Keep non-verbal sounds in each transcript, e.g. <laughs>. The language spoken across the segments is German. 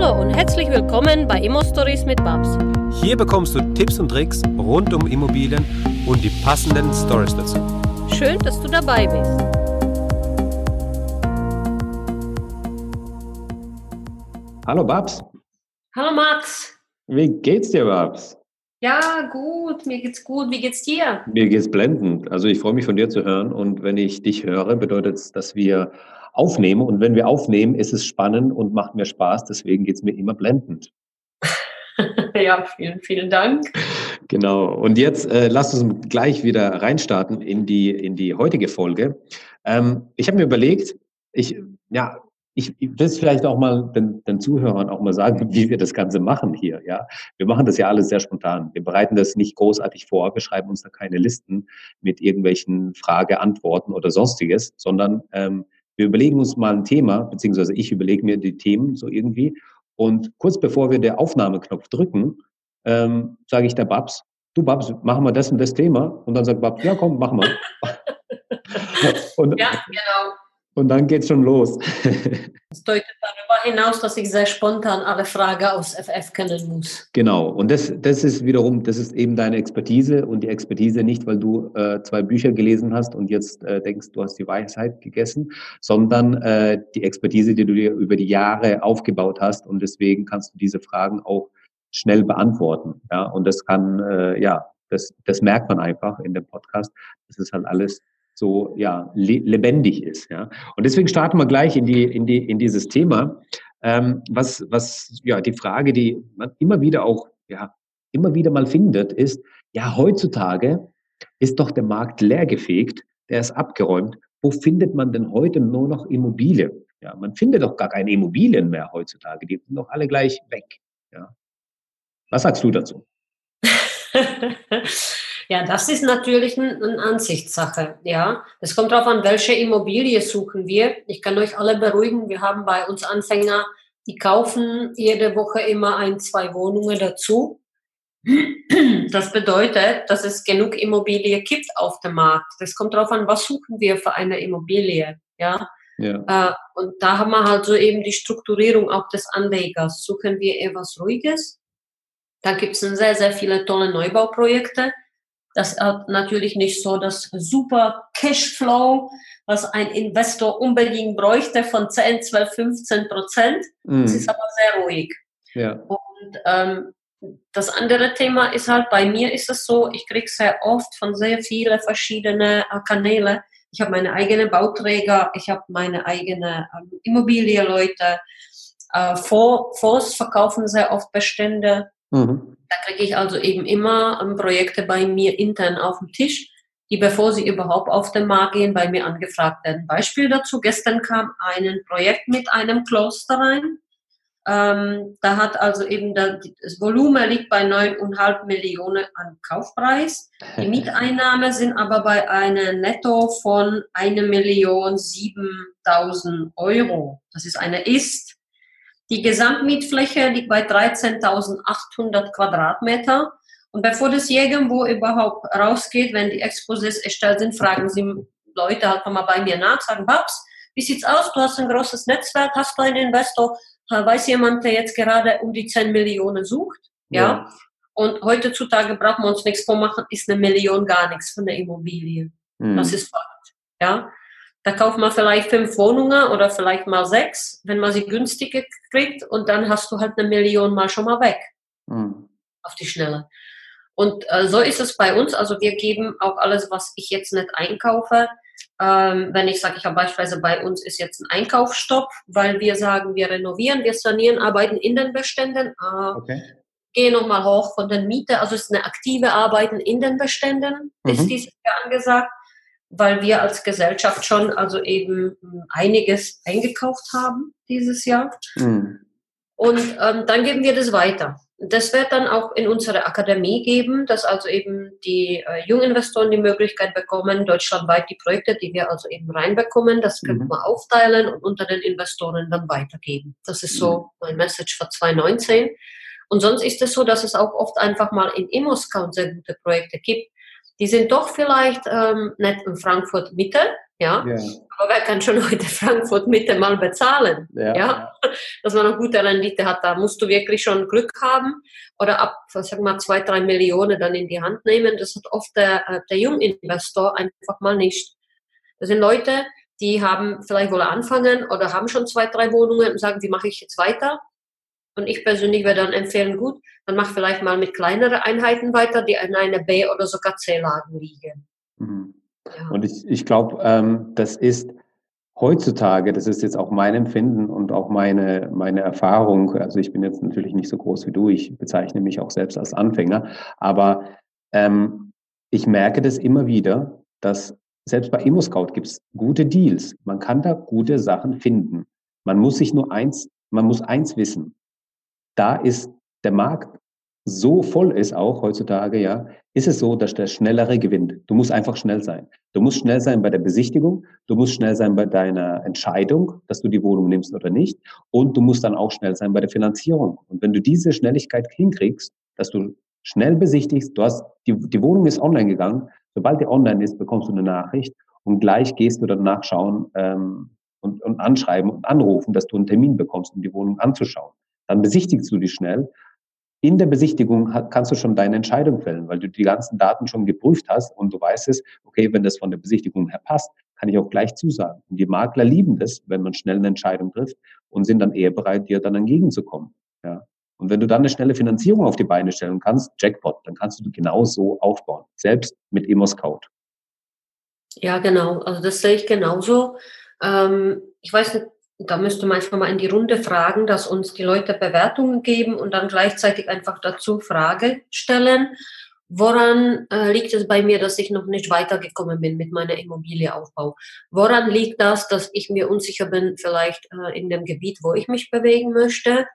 Hallo und herzlich willkommen bei Immo Stories mit Babs. Hier bekommst du Tipps und Tricks rund um Immobilien und die passenden Stories dazu. Schön, dass du dabei bist. Hallo Babs. Hallo Max. Wie geht's dir, Babs? Ja, gut, mir geht's gut. Wie geht's dir? Mir geht's blendend. Also ich freue mich von dir zu hören und wenn ich dich höre, bedeutet es, dass wir aufnehmen und wenn wir aufnehmen, ist es spannend und macht mir Spaß. Deswegen geht's mir immer blendend. <laughs> ja, vielen, vielen Dank. Genau. Und jetzt äh, lasst uns gleich wieder reinstarten in die, in die heutige Folge. Ähm, ich habe mir überlegt, ich, ja, ich will es vielleicht auch mal den, den, Zuhörern auch mal sagen, wie wir das Ganze machen hier. Ja, wir machen das ja alles sehr spontan. Wir bereiten das nicht großartig vor. Wir schreiben uns da keine Listen mit irgendwelchen Frage, Antworten oder sonstiges, sondern ähm, wir überlegen uns mal ein Thema, beziehungsweise ich überlege mir die Themen so irgendwie. Und kurz bevor wir den Aufnahmeknopf drücken, ähm, sage ich der Babs, du Babs, machen wir das und das Thema. Und dann sagt Babs, ja komm, machen wir. <laughs> ja, genau. Und dann geht's schon los. <laughs> Das deutet darüber hinaus, dass ich sehr spontan alle Fragen aus FF kennen muss. Genau. Und das, das ist wiederum, das ist eben deine Expertise und die Expertise nicht, weil du äh, zwei Bücher gelesen hast und jetzt äh, denkst, du hast die Weisheit gegessen, sondern äh, die Expertise, die du dir über die Jahre aufgebaut hast und deswegen kannst du diese Fragen auch schnell beantworten. Ja, und das kann, äh, ja, das, das merkt man einfach in dem Podcast. Das ist halt alles so ja le lebendig ist. Ja. Und deswegen starten wir gleich in die in die in dieses Thema, ähm, was was ja die Frage, die man immer wieder auch ja immer wieder mal findet, ist ja heutzutage ist doch der Markt leergefegt, der ist abgeräumt. Wo findet man denn heute nur noch Immobilien? Ja, man findet doch gar keine Immobilien mehr heutzutage. Die sind doch alle gleich weg. Ja. Was sagst du dazu? <laughs> Ja, das ist natürlich eine Ansichtssache. Ja, es kommt darauf an, welche Immobilie suchen wir. Ich kann euch alle beruhigen. Wir haben bei uns Anfänger, die kaufen jede Woche immer ein, zwei Wohnungen dazu. Das bedeutet, dass es genug Immobilie gibt auf dem Markt. Es kommt darauf an, was suchen wir für eine Immobilie. Ja. ja. Äh, und da haben wir halt so eben die Strukturierung auch des Anlegers. Suchen wir etwas Ruhiges? Da gibt es sehr, sehr viele tolle Neubauprojekte das ist natürlich nicht so das super Cashflow, was ein Investor unbedingt bräuchte von 10, 12, 15 Prozent. Mm. Das ist aber sehr ruhig. Ja. Und ähm, das andere Thema ist halt, bei mir ist es so, ich kriege sehr oft von sehr vielen verschiedenen äh, Kanäle. Ich habe meine eigenen Bauträger, ich habe meine eigenen ähm, Immobilienleute. Äh, Fonds verkaufen sehr oft Bestände. Mhm. Da kriege ich also eben immer ähm, Projekte bei mir intern auf dem Tisch, die bevor sie überhaupt auf den Markt gehen, bei mir angefragt werden. Beispiel dazu, gestern kam ein Projekt mit einem Kloster rein. Ähm, da hat also eben der, das Volumen liegt bei 9,5 Millionen an Kaufpreis. Die <laughs> Mieteinnahme sind aber bei einem Netto von 1 Million 7.000 Euro. Das ist eine Ist. Die Gesamtmietfläche liegt bei 13.800 Quadratmeter. Und bevor das irgendwo überhaupt rausgeht, wenn die Exposés erstellt sind, fragen sie Leute halt mal bei mir nach, sagen, Babs, wie sieht's aus? Du hast ein großes Netzwerk, hast du einen Investor? Weiß jemand, der jetzt gerade um die 10 Millionen sucht? Ja. ja. Und heutzutage brauchen wir uns nichts vormachen, ist eine Million gar nichts von der Immobilie. Mhm. Das ist Fakt. Ja. Da kauft man vielleicht fünf Wohnungen oder vielleicht mal sechs, wenn man sie günstig kriegt und dann hast du halt eine Million mal schon mal weg. Mhm. Auf die Schnelle. Und äh, so ist es bei uns. Also wir geben auch alles, was ich jetzt nicht einkaufe. Ähm, wenn ich sage, ich habe beispielsweise bei uns ist jetzt ein Einkaufsstopp, weil wir sagen, wir renovieren, wir sanieren, arbeiten in den Beständen. Äh, okay. Gehe nochmal hoch von den Mieten. Also es ist eine aktive Arbeiten in den Beständen, mhm. ist dieses Jahr angesagt weil wir als Gesellschaft schon also eben einiges eingekauft haben dieses Jahr. Mhm. Und ähm, dann geben wir das weiter. Das wird dann auch in unserer Akademie geben, dass also eben die äh, Junginvestoren die Möglichkeit bekommen, deutschlandweit die Projekte, die wir also eben reinbekommen, das können mhm. wir aufteilen und unter den Investoren dann weitergeben. Das ist so mhm. mein Message für 2019. Und sonst ist es so, dass es auch oft einfach mal in ImmoScout sehr gute Projekte gibt, die sind doch vielleicht ähm, nicht in Frankfurt Mitte, ja. ja. Aber wer kann schon <laughs> heute Frankfurt Mitte mal bezahlen? Ja. ja. <laughs> Dass man eine gute Rendite hat, da musst du wirklich schon Glück haben oder ab, sag mal, zwei, drei Millionen dann in die Hand nehmen. Das hat oft der, äh, der Junginvestor einfach mal nicht. Das sind Leute, die haben vielleicht wohl anfangen oder haben schon zwei, drei Wohnungen und sagen, wie mache ich jetzt weiter? Und ich persönlich würde dann empfehlen, gut, dann mach vielleicht mal mit kleineren Einheiten weiter, die in einer B- oder sogar C-Lagen liegen. Mhm. Ja. Und ich, ich glaube, ähm, das ist heutzutage, das ist jetzt auch mein Empfinden und auch meine, meine Erfahrung, also ich bin jetzt natürlich nicht so groß wie du, ich bezeichne mich auch selbst als Anfänger, aber ähm, ich merke das immer wieder, dass selbst bei ImmoScout gibt es gute Deals. Man kann da gute Sachen finden. Man muss sich nur eins, man muss eins wissen. Da ist der Markt so voll ist auch heutzutage, ja, ist es so, dass der Schnellere gewinnt. Du musst einfach schnell sein. Du musst schnell sein bei der Besichtigung, du musst schnell sein bei deiner Entscheidung, dass du die Wohnung nimmst oder nicht, und du musst dann auch schnell sein bei der Finanzierung. Und wenn du diese Schnelligkeit hinkriegst, dass du schnell besichtigst, du hast, die, die Wohnung ist online gegangen, sobald die online ist, bekommst du eine Nachricht und gleich gehst du dann nachschauen ähm, und, und anschreiben und anrufen, dass du einen Termin bekommst, um die Wohnung anzuschauen. Dann besichtigst du die schnell in der Besichtigung kannst du schon deine Entscheidung fällen, weil du die ganzen Daten schon geprüft hast und du weißt es, okay, wenn das von der Besichtigung her passt, kann ich auch gleich zusagen. Und die Makler lieben das, wenn man schnell eine Entscheidung trifft und sind dann eher bereit, dir dann entgegenzukommen. Ja. Und wenn du dann eine schnelle Finanzierung auf die Beine stellen kannst, Jackpot, dann kannst du genau so aufbauen, selbst mit Emo-Scout. Ja, genau. Also das sehe ich genauso. Ähm, ich weiß nicht, da müsste man einfach mal in die Runde fragen, dass uns die Leute Bewertungen geben und dann gleichzeitig einfach dazu Frage stellen. Woran äh, liegt es bei mir, dass ich noch nicht weitergekommen bin mit meiner Immobilieaufbau? Woran liegt das, dass ich mir unsicher bin, vielleicht äh, in dem Gebiet, wo ich mich bewegen möchte?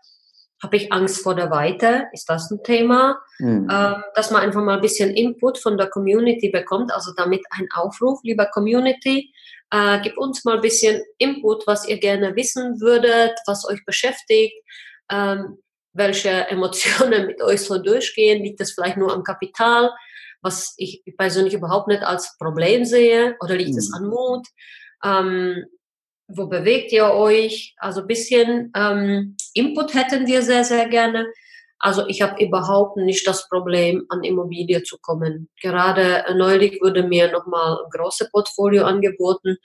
Habe ich Angst vor der Weite? Ist das ein Thema? Mhm. Ähm, dass man einfach mal ein bisschen Input von der Community bekommt, also damit ein Aufruf, lieber Community, äh, gib uns mal ein bisschen Input, was ihr gerne wissen würdet, was euch beschäftigt, ähm, welche Emotionen mit euch so durchgehen. Liegt es vielleicht nur am Kapital, was ich persönlich überhaupt nicht als Problem sehe, oder liegt mhm. es an Mut? Ähm, wo bewegt ihr euch? Also ein bisschen ähm, Input hätten wir sehr, sehr gerne. Also ich habe überhaupt nicht das Problem, an Immobilie zu kommen. Gerade neulich wurde mir nochmal ein großes Portfolio angeboten.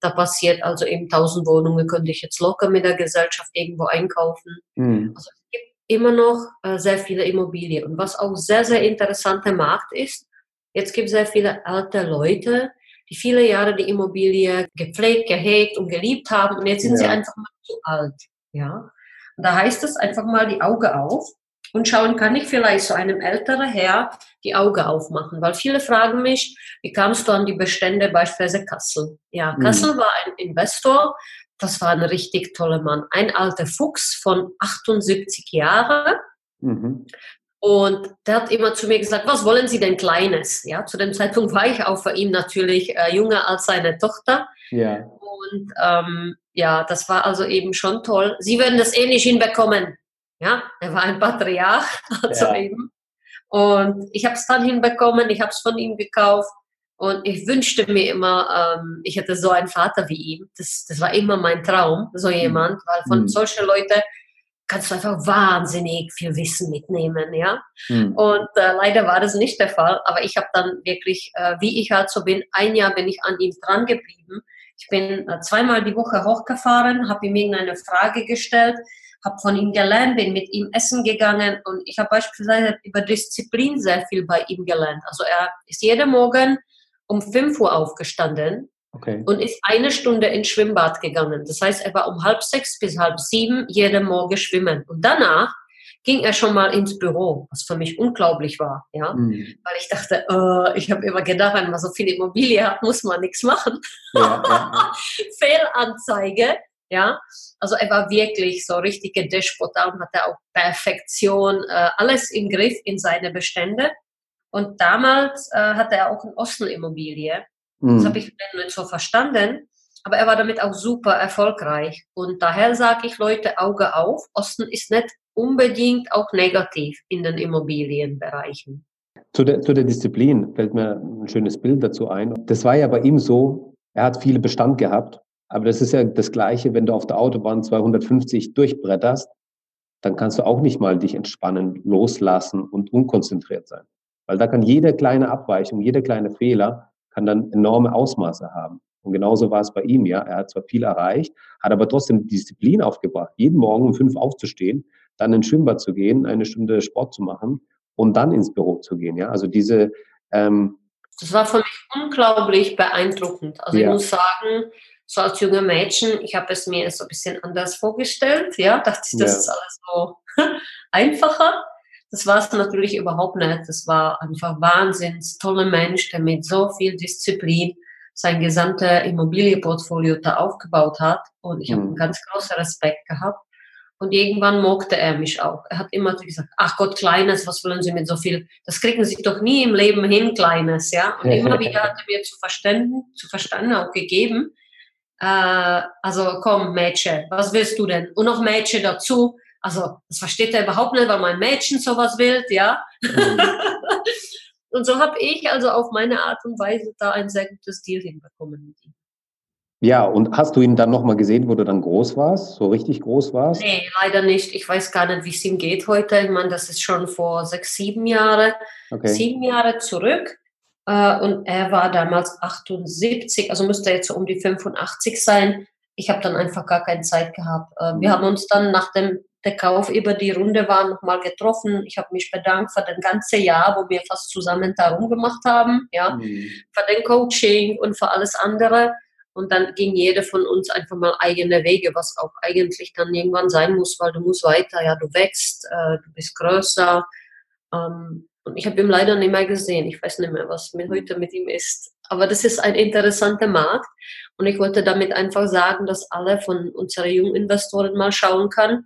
Da passiert also eben 1000 Wohnungen, könnte ich jetzt locker mit der Gesellschaft irgendwo einkaufen. Mhm. Also es gibt immer noch äh, sehr viele Immobilien. Und was auch sehr, sehr interessanter Markt ist, jetzt gibt es sehr viele alte Leute, die viele Jahre die Immobilie gepflegt, gehegt und geliebt haben und jetzt sind ja. sie einfach mal zu alt. Ja. Und da heißt es einfach mal die Augen auf und schauen, kann ich vielleicht so einem älteren Herr die Augen aufmachen? Weil viele fragen mich, wie kamst du an die Bestände beispielsweise Kassel? Ja, mhm. Kassel war ein Investor, das war ein richtig toller Mann, ein alter Fuchs von 78 Jahren. Mhm. Und der hat immer zu mir gesagt, was wollen Sie denn Kleines? Ja, zu dem Zeitpunkt war ich auch für ihn natürlich äh, jünger als seine Tochter. Ja. Und ähm, ja, das war also eben schon toll. Sie würden das eh nicht hinbekommen. Ja, er war ein Patriarch, <laughs> also ja. eben. Und ich habe es dann hinbekommen, ich habe es von ihm gekauft. Und ich wünschte mir immer, ähm, ich hätte so einen Vater wie ihm. Das, das war immer mein Traum, so mhm. jemand, weil von mhm. solchen Leuten kannst du einfach wahnsinnig viel Wissen mitnehmen, ja. Mhm. Und äh, leider war das nicht der Fall, aber ich habe dann wirklich, äh, wie ich halt so bin, ein Jahr bin ich an ihm dran geblieben. Ich bin äh, zweimal die Woche hochgefahren, habe ihm irgendeine Frage gestellt, habe von ihm gelernt, bin mit ihm essen gegangen und ich habe beispielsweise über Disziplin sehr viel bei ihm gelernt. Also er ist jeden Morgen um 5 Uhr aufgestanden okay. und ist eine Stunde ins Schwimmbad gegangen. Das heißt, er war um halb sechs bis halb sieben jeden Morgen schwimmen. Und danach ging er schon mal ins Büro, was für mich unglaublich war, ja, mhm. weil ich dachte, äh, ich habe immer gedacht, wenn man so viel Immobilie hat, muss man nichts machen. Ja, ja. <laughs> Fehlanzeige, ja. Also er war wirklich so richtige Dashboard und hatte auch Perfektion, äh, alles im Griff in seine Bestände. Und damals äh, hatte er auch eine Ostel-Immobilie. Mhm. Das habe ich nicht so verstanden. Aber er war damit auch super erfolgreich. Und daher sage ich Leute, Auge auf. Osten ist nicht unbedingt auch negativ in den Immobilienbereichen. Zu der, zu der Disziplin fällt mir ein schönes Bild dazu ein. Das war ja bei ihm so, er hat viele Bestand gehabt, aber das ist ja das Gleiche, wenn du auf der Autobahn 250 durchbretterst, dann kannst du auch nicht mal dich entspannen, loslassen und unkonzentriert sein. Weil da kann jede kleine Abweichung, jeder kleine Fehler kann dann enorme Ausmaße haben. Und genauso war es bei ihm, ja. Er hat zwar viel erreicht, hat aber trotzdem Disziplin aufgebracht, jeden Morgen um fünf aufzustehen, dann ins Schwimmbad zu gehen, eine Stunde Sport zu machen und dann ins Büro zu gehen, ja. Also diese, ähm, das war für mich unglaublich beeindruckend. Also ja. ich muss sagen, so als junge Mädchen, ich habe es mir so ein bisschen anders vorgestellt, ja, dachte ich, das ja. ist alles so <laughs> einfacher. Das war es natürlich überhaupt nicht. Das war einfach wahnsinns toller Mensch, der mit so viel Disziplin sein gesamtes Immobilienportfolio da aufgebaut hat. Und ich mhm. habe einen ganz großen Respekt gehabt. Und irgendwann mochte er mich auch. Er hat immer gesagt, ach Gott, Kleines, was wollen Sie mit so viel? Das kriegen Sie doch nie im Leben hin, Kleines, ja. Und immer wieder hat er mir zu verstanden, zu verstanden auch gegeben. Äh, also komm, Mädchen, was willst du denn? Und noch Mädchen dazu. Also das versteht er überhaupt nicht, weil mein Mädchen sowas will, ja. Mhm. <laughs> und so habe ich also auf meine Art und Weise da ein sehr gutes Deal hinbekommen mit ihm. Ja, und hast du ihn dann nochmal gesehen, wo du dann groß warst, so richtig groß warst? Nee, leider nicht. Ich weiß gar nicht, wie es ihm geht heute. Ich meine, das ist schon vor sechs, sieben Jahre, okay. sieben Jahre zurück. Äh, und er war damals 78, also müsste jetzt so um die 85 sein. Ich habe dann einfach gar keine Zeit gehabt. Äh, wir mhm. haben uns dann, nachdem der Kauf über die Runde war, nochmal getroffen. Ich habe mich bedankt für das ganze Jahr, wo wir fast zusammen darum gemacht haben, ja, mhm. für den Coaching und für alles andere. Und dann ging jeder von uns einfach mal eigene Wege, was auch eigentlich dann irgendwann sein muss, weil du musst weiter, ja, du wächst, äh, du bist größer. Ähm, und ich habe ihn leider nicht mehr gesehen. Ich weiß nicht mehr, was mir heute mit ihm ist. Aber das ist ein interessanter Markt. Und ich wollte damit einfach sagen, dass alle von unseren jungen Investoren mal schauen kann, äh,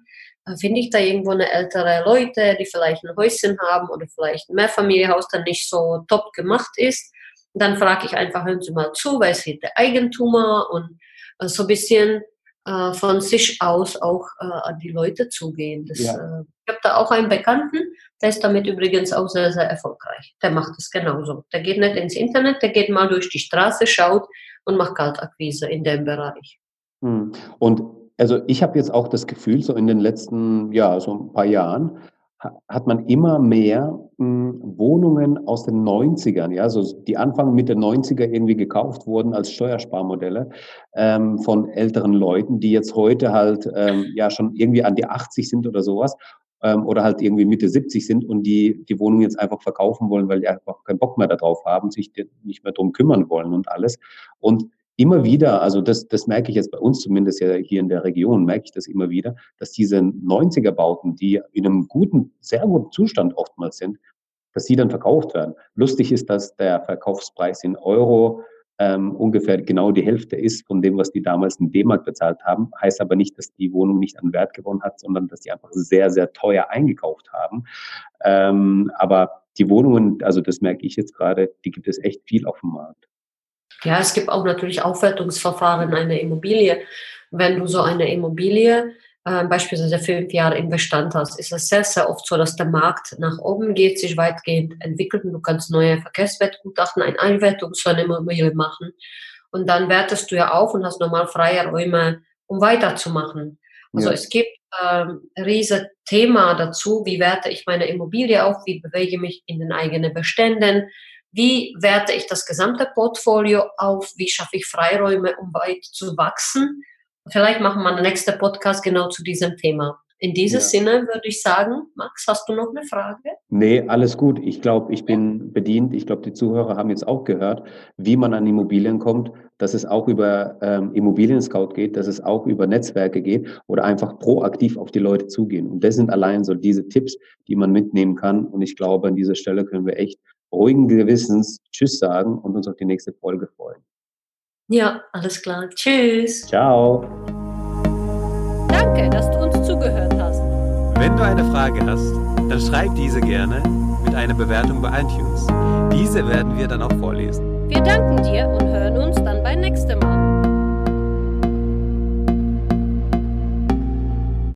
finde ich da irgendwo eine ältere Leute, die vielleicht ein Häuschen haben oder vielleicht ein Mehrfamilienhaus, das nicht so top gemacht ist dann frage ich einfach, hören Sie mal zu, wer ist hier der Eigentümer und äh, so ein bisschen äh, von sich aus auch äh, an die Leute zugehen. Das, ja. Äh, ich habe da auch einen Bekannten, der ist damit übrigens auch sehr, sehr erfolgreich. Der macht das genauso. Der geht nicht ins Internet, der geht mal durch die Straße, schaut und macht Kaltakquise in dem Bereich. Hm. Und also ich habe jetzt auch das Gefühl, so in den letzten, ja, so ein paar Jahren, hat man immer mehr hm, Wohnungen aus den 90ern, ja, so die Anfang Mitte 90er irgendwie gekauft wurden als Steuersparmodelle ähm, von älteren Leuten, die jetzt heute halt ähm, ja schon irgendwie an die 80 sind oder sowas ähm, oder halt irgendwie Mitte 70 sind und die die Wohnung jetzt einfach verkaufen wollen, weil die einfach keinen Bock mehr darauf haben, sich nicht mehr drum kümmern wollen und alles. Und immer wieder, also das, das merke ich jetzt bei uns zumindest ja hier in der Region, merke ich das immer wieder, dass diese 90er-Bauten, die in einem guten, sehr guten Zustand oftmals sind, dass die dann verkauft werden. Lustig ist, dass der Verkaufspreis in Euro ähm, ungefähr genau die Hälfte ist von dem, was die damals in D-Mark bezahlt haben. Heißt aber nicht, dass die Wohnung nicht an Wert gewonnen hat, sondern dass die einfach sehr, sehr teuer eingekauft haben. Ähm, aber die Wohnungen, also das merke ich jetzt gerade, die gibt es echt viel auf dem Markt. Ja, es gibt auch natürlich Aufwertungsverfahren in einer Immobilie. Wenn du so eine Immobilie äh, beispielsweise fünf Jahre im Bestand hast, ist es sehr, sehr oft so, dass der Markt nach oben geht, sich weitgehend entwickelt und du kannst neue Verkehrswertgutachten, ein Einwertung zu einer Immobilie machen. Und dann wertest du ja auf und hast nochmal freie Räume, um weiterzumachen. Also ja. es gibt ähm, riese Thema dazu, wie werte ich meine Immobilie auf, wie bewege ich mich in den eigenen Beständen, wie werte ich das gesamte Portfolio auf? Wie schaffe ich Freiräume, um weit zu wachsen? Vielleicht machen wir einen nächsten Podcast genau zu diesem Thema. In diesem ja. Sinne würde ich sagen, Max, hast du noch eine Frage? Nee, alles gut. Ich glaube, ich bin bedient. Ich glaube, die Zuhörer haben jetzt auch gehört, wie man an Immobilien kommt, dass es auch über ähm, Immobilien-Scout geht, dass es auch über Netzwerke geht oder einfach proaktiv auf die Leute zugehen. Und das sind allein so diese Tipps, die man mitnehmen kann. Und ich glaube, an dieser Stelle können wir echt ruhigen Gewissens Tschüss sagen und uns auf die nächste Folge freuen. Ja, alles klar. Tschüss. Ciao. Danke, dass du uns zugehört hast. Wenn du eine Frage hast, dann schreib diese gerne mit einer Bewertung bei iTunes. Diese werden wir dann auch vorlesen. Wir danken dir und hören uns dann beim nächsten Mal.